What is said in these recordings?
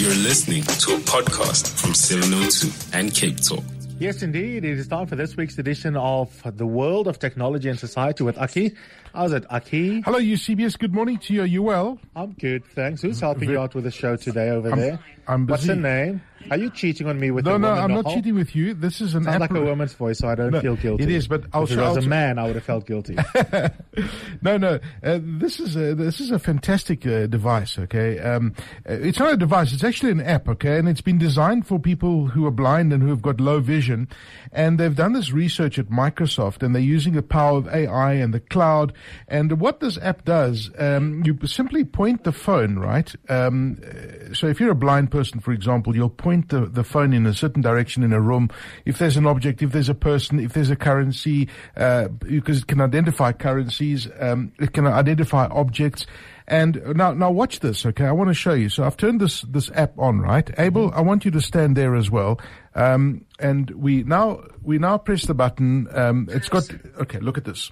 You're listening to a podcast from 702 and Cape Talk. Yes, indeed. It is time for this week's edition of The World of Technology and Society with Aki. How's it, Aki? Hello, Eusebius. Good morning to you. Are you well? I'm good, thanks. Who's helping you out with the show today over there? I'm busy. What's busy. her name? Are you cheating on me with No, no, woman I'm not novel? cheating with you. This is an Sounds like a woman's voice, so I don't No, feel guilty. it is, but I'll if it was a man, I would have felt guilty. no, no. Uh, this is a, this is a fantastic uh, device. Okay, um, uh, it's not a device. It's actually an app. Okay, and it's been designed for people who are blind and who have got low vision. And they've done this research at Microsoft, and they're using the power of AI and the cloud. And what this app does, um, you simply point the phone right. Um, uh, so if you're a blind person, for example, you'll point the, the phone in a certain direction in a room. If there's an object, if there's a person, if there's a currency, uh, because it can identify currencies, um, it can identify objects. And now, now watch this, okay? I want to show you. So I've turned this, this app on, right? Abel, I want you to stand there as well. Um, and we now, we now press the button. Um, it's got, okay, look at this.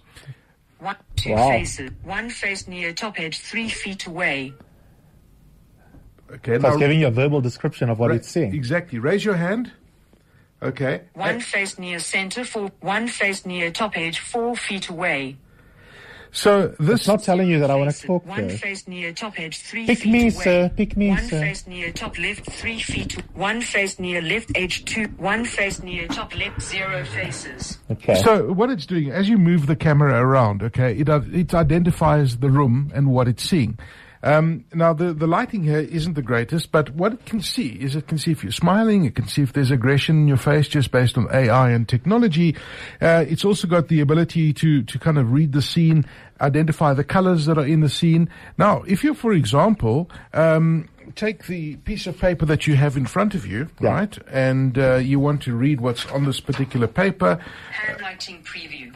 One, two Wow. faces. One face near top edge, three feet away. Okay. So it's giving you a verbal description of what ra- it's seeing. Exactly. Raise your hand. Okay. One face near center, four. One face near top edge, four feet away. So this, It's not telling you that I want to talk One though. face near top edge, three Pick feet me, away. sir. Pick me, One sir. face near top left, three feet. One face near left edge, two. One face near top left, zero faces. Okay. So what it's doing, as you move the camera around, okay, it uh, it identifies the room and what it's seeing. Um, now the the lighting here isn't the greatest, but what it can see is it can see if you're smiling, it can see if there's aggression in your face just based on AI and technology. Uh, it's also got the ability to to kind of read the scene, identify the colors that are in the scene. Now, if you, for example, um, take the piece of paper that you have in front of you, Yeah. right, and uh, you want to read what's on this particular paper. lighting preview.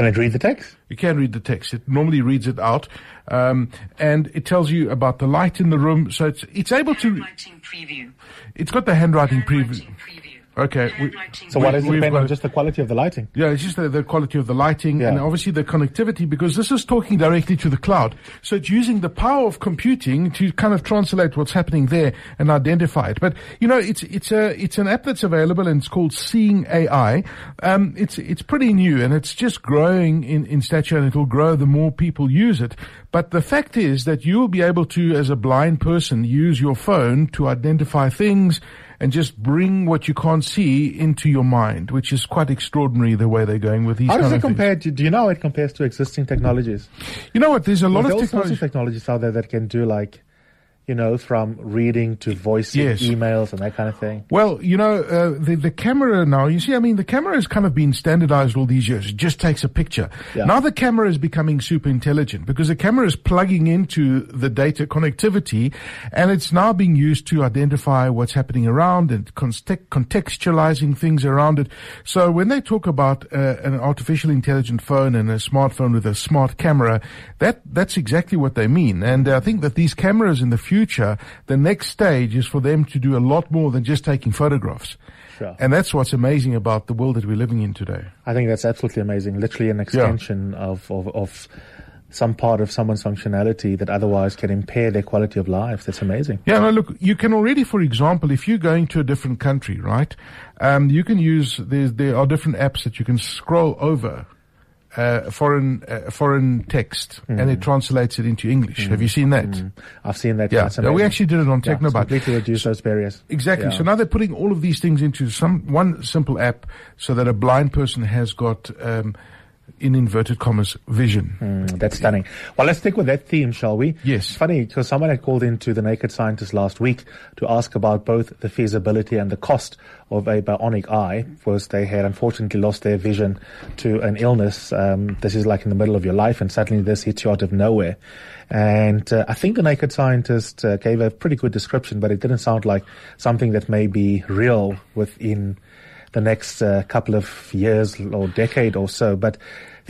Can it read the text? You can read the text. It normally reads it out, um, and it tells you about the light in the room. So it's it's able to. Handwriting preview. It's got the handwriting preview. Handwriting preview. Okay. We, Handwriting So what does it depend got on? Just the quality of the lighting? yeah, it's just the, the quality of the lighting and obviously the connectivity because this is talking directly to the cloud. So it's using the power of computing to kind of translate what's happening there and identify it. But you know, it's it's a it's an app that's available and it's called Seeing AI. Um, it's it's pretty new and it's just growing in in stature and it will grow the more people use it. But the fact is that you will be able to, as a blind person, use your phone to identify things and just bring what you can't see into your mind, which is quite extraordinary the way they're going with these How does it compare to, do you know how it compares to existing technologies? You know what? There's a lot There's of technology. of technologies out there that can do like, you know, from reading to voicing Yes. emails and that kind of thing. Well, you know, uh, the the camera now. You see, I mean, the camera has kind of been standardized all these years. It just takes a picture. Yeah. Now the camera is becoming super intelligent because the camera is plugging into the data connectivity, and it's now being used to identify what's happening around and contextualizing things around it. So when they talk about uh, an artificial intelligent phone and a smartphone with a smart camera, that that's exactly what they mean. And I think that these cameras in the future, the next stage is for them to do a lot more than just taking photographs. Sure. And that's what's amazing about the world that we're living in today. I think that's absolutely amazing. Literally an extension of, of, of some part of someone's functionality that otherwise can impair their quality of life. That's amazing. Yeah, no, look, you can already, for example, if you're going to a different country, right, um, you can use, there's, there are different apps that you can scroll over uh, foreign uh, foreign text and it translates it into English. Have you seen that? I've seen that. Yeah, we actually did it on Yeah, completely reduce those barriers. Exactly. Yeah. So now they're putting all of these things into some one simple app, so that a blind person has got, um, in inverted commas, vision. Mm, that's stunning. Well, let's stick with that theme, shall we? Yes. It's funny because someone had called into the Naked Scientist last week to ask about both the feasibility and the cost of a bionic eye, because they had unfortunately lost their vision to an illness. Um, this is like in the middle of your life, and suddenly this hits you out of nowhere. And uh, I think the Naked Scientist uh, gave a pretty good description, but it didn't sound like something that may be real within the next uh, couple of years or decade or so. But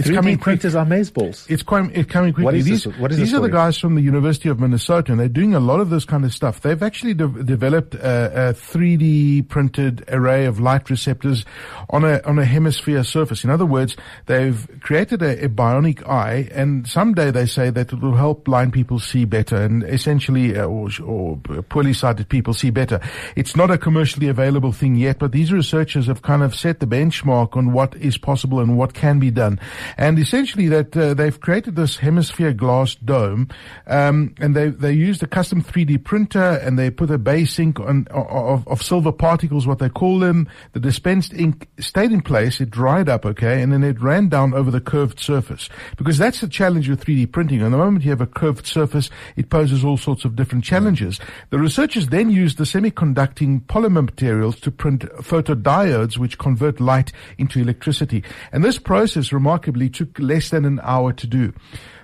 It's 3D coming quick. printers are mazeballs. It's quite, it's coming quickly. What is these this- what is these are the guys from the University of Minnesota, and they're doing a lot of this kind of stuff. They've actually de- developed a, a 3D printed array of light receptors on a on a hemisphere surface. In other words, they've created a, a bionic eye, and someday they say that it will help blind people see better, and essentially, uh, or, or poorly sighted people see better. It's not a commercially available thing yet, but these researchers have kind of set the benchmark on what is possible and what can be done, and essentially that uh, they've created this hemisphere glass dome, um, and they they used a custom 3D printer, and they put a base ink on of, of silver particles, what they call them. The dispensed ink stayed in place, it dried up, okay, and then it ran down over the curved surface because that's the challenge with 3D printing. And the moment you have a curved surface, it poses all sorts of different challenges. The researchers then used the semiconducting polymer materials to print photodiodes, which convert light into electricity. And this process remarkably took less than an hour to do.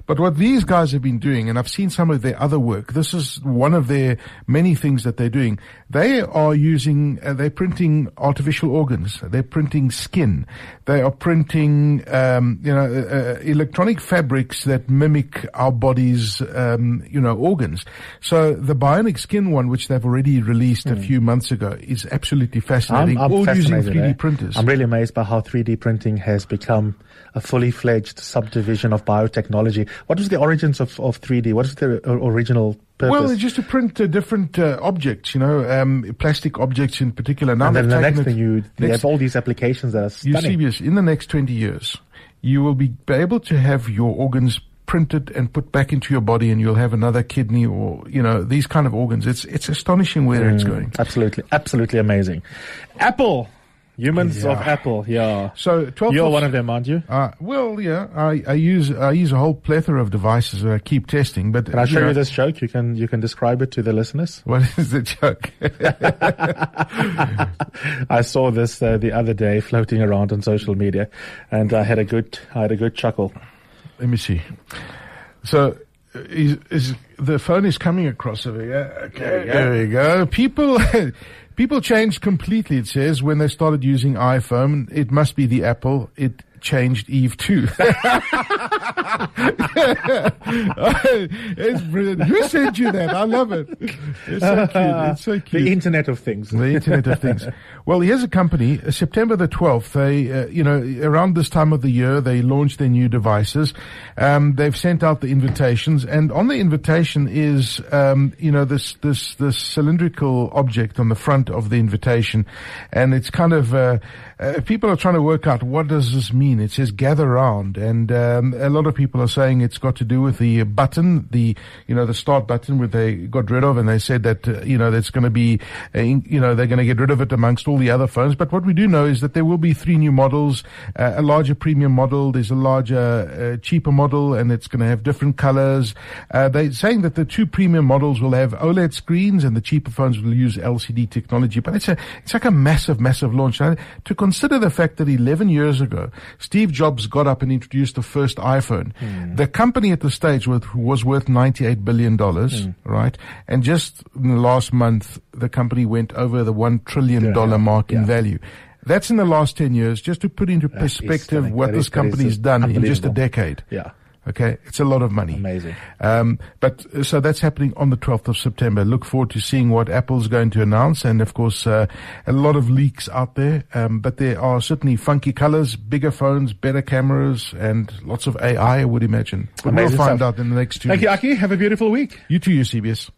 But what these guys have been doing, and I've seen some of their other work, this is one of their many things that they're doing. They are using, uh, they're printing artificial organs. They're printing skin. They are printing, um, you know, uh, uh, electronic fabrics that mimic our body's, um, you know, organs. So the bionic skin one, which they've already released a few months ago, is absolutely fascinating. Hmm. I'm, I'm all using 3D eh? printers. I'm really amazed by how 3D printing has become a fully fledged subdivision of biotechnology. What was the origins of, of 3D? What is the original purpose? Well, it's just to print uh, different uh, objects, you know, um, plastic objects in particular. Now and then the next thing you, have all these applications that are you stunning. see, yes, in the next 20 years, you will be able to have your organs printed and put back into your body and you'll have another kidney or, you know, these kind of organs. It's, it's astonishing where it's going. Absolutely, absolutely amazing. Apple, humans Yeah. of Apple, yeah. So 12th You're one of them, aren't you? Uh, well, yeah, I, I use, I use a whole plethora of devices that I keep testing, but. Can I show know, you this joke? You can you can describe it to the listeners. What is the joke? I saw this uh, the other day floating around on social media, and I had a good I had a good chuckle. Let me see. So, is, is the phone is coming across over here? Okay, there we go. People, people changed completely. It says when they started using iPhone, it must be the Apple. It changed Eve too. it's brilliant. Who sent you that? I love it. It's so cute. It's so cute. The Internet of Things. The Internet of Things. Well, here's a company, uh, September the 12th, they, uh, you know, around this time of the year, they launched their new devices. Um, they've sent out the invitations and on the invitation is, um, you know, this, this, this cylindrical object on the front of the invitation. And it's kind of, uh, uh, people are trying to work out what does this mean. It says gather round and, um, a lot of people are saying it's got to do with the button, the, you know, the start button where they got rid of and they said that, uh, you know, that's going to be, uh, you know, they're going to get rid of it amongst all the other phones. But what we do know is that there will be three new models, uh, a larger premium model, there's a larger, uh, cheaper model, and it's going to have different colors. Uh, they're saying that the two premium models will have OLED screens and the cheaper phones will use LCD technology. But it's a, it's like a massive, massive launch. Now, to consider the fact that 11 years ago, Steve Jobs got up and introduced the first iPhone. Hmm. The company at the stage was, was worth $98 billion, hmm. right? And just in the last month, the company went over the $1 trillion Yeah. mark in Yeah. value. That's in the last 10 years, just to put into That perspective what That this is- that is company's done in just a decade. Yeah, Okay, it's a lot of money. amazing. Um, but uh, so that's happening on the 12th of September. Look forward to seeing what Apple's going to announce, and of course, uh, a lot of leaks out there. Um, but there are certainly funky colors, bigger phones, better cameras, and lots of AI. I would imagine. But we'll find stuff. out in the next two. Thank you, weeks. Aki. Have a beautiful week. You too, Eusebius.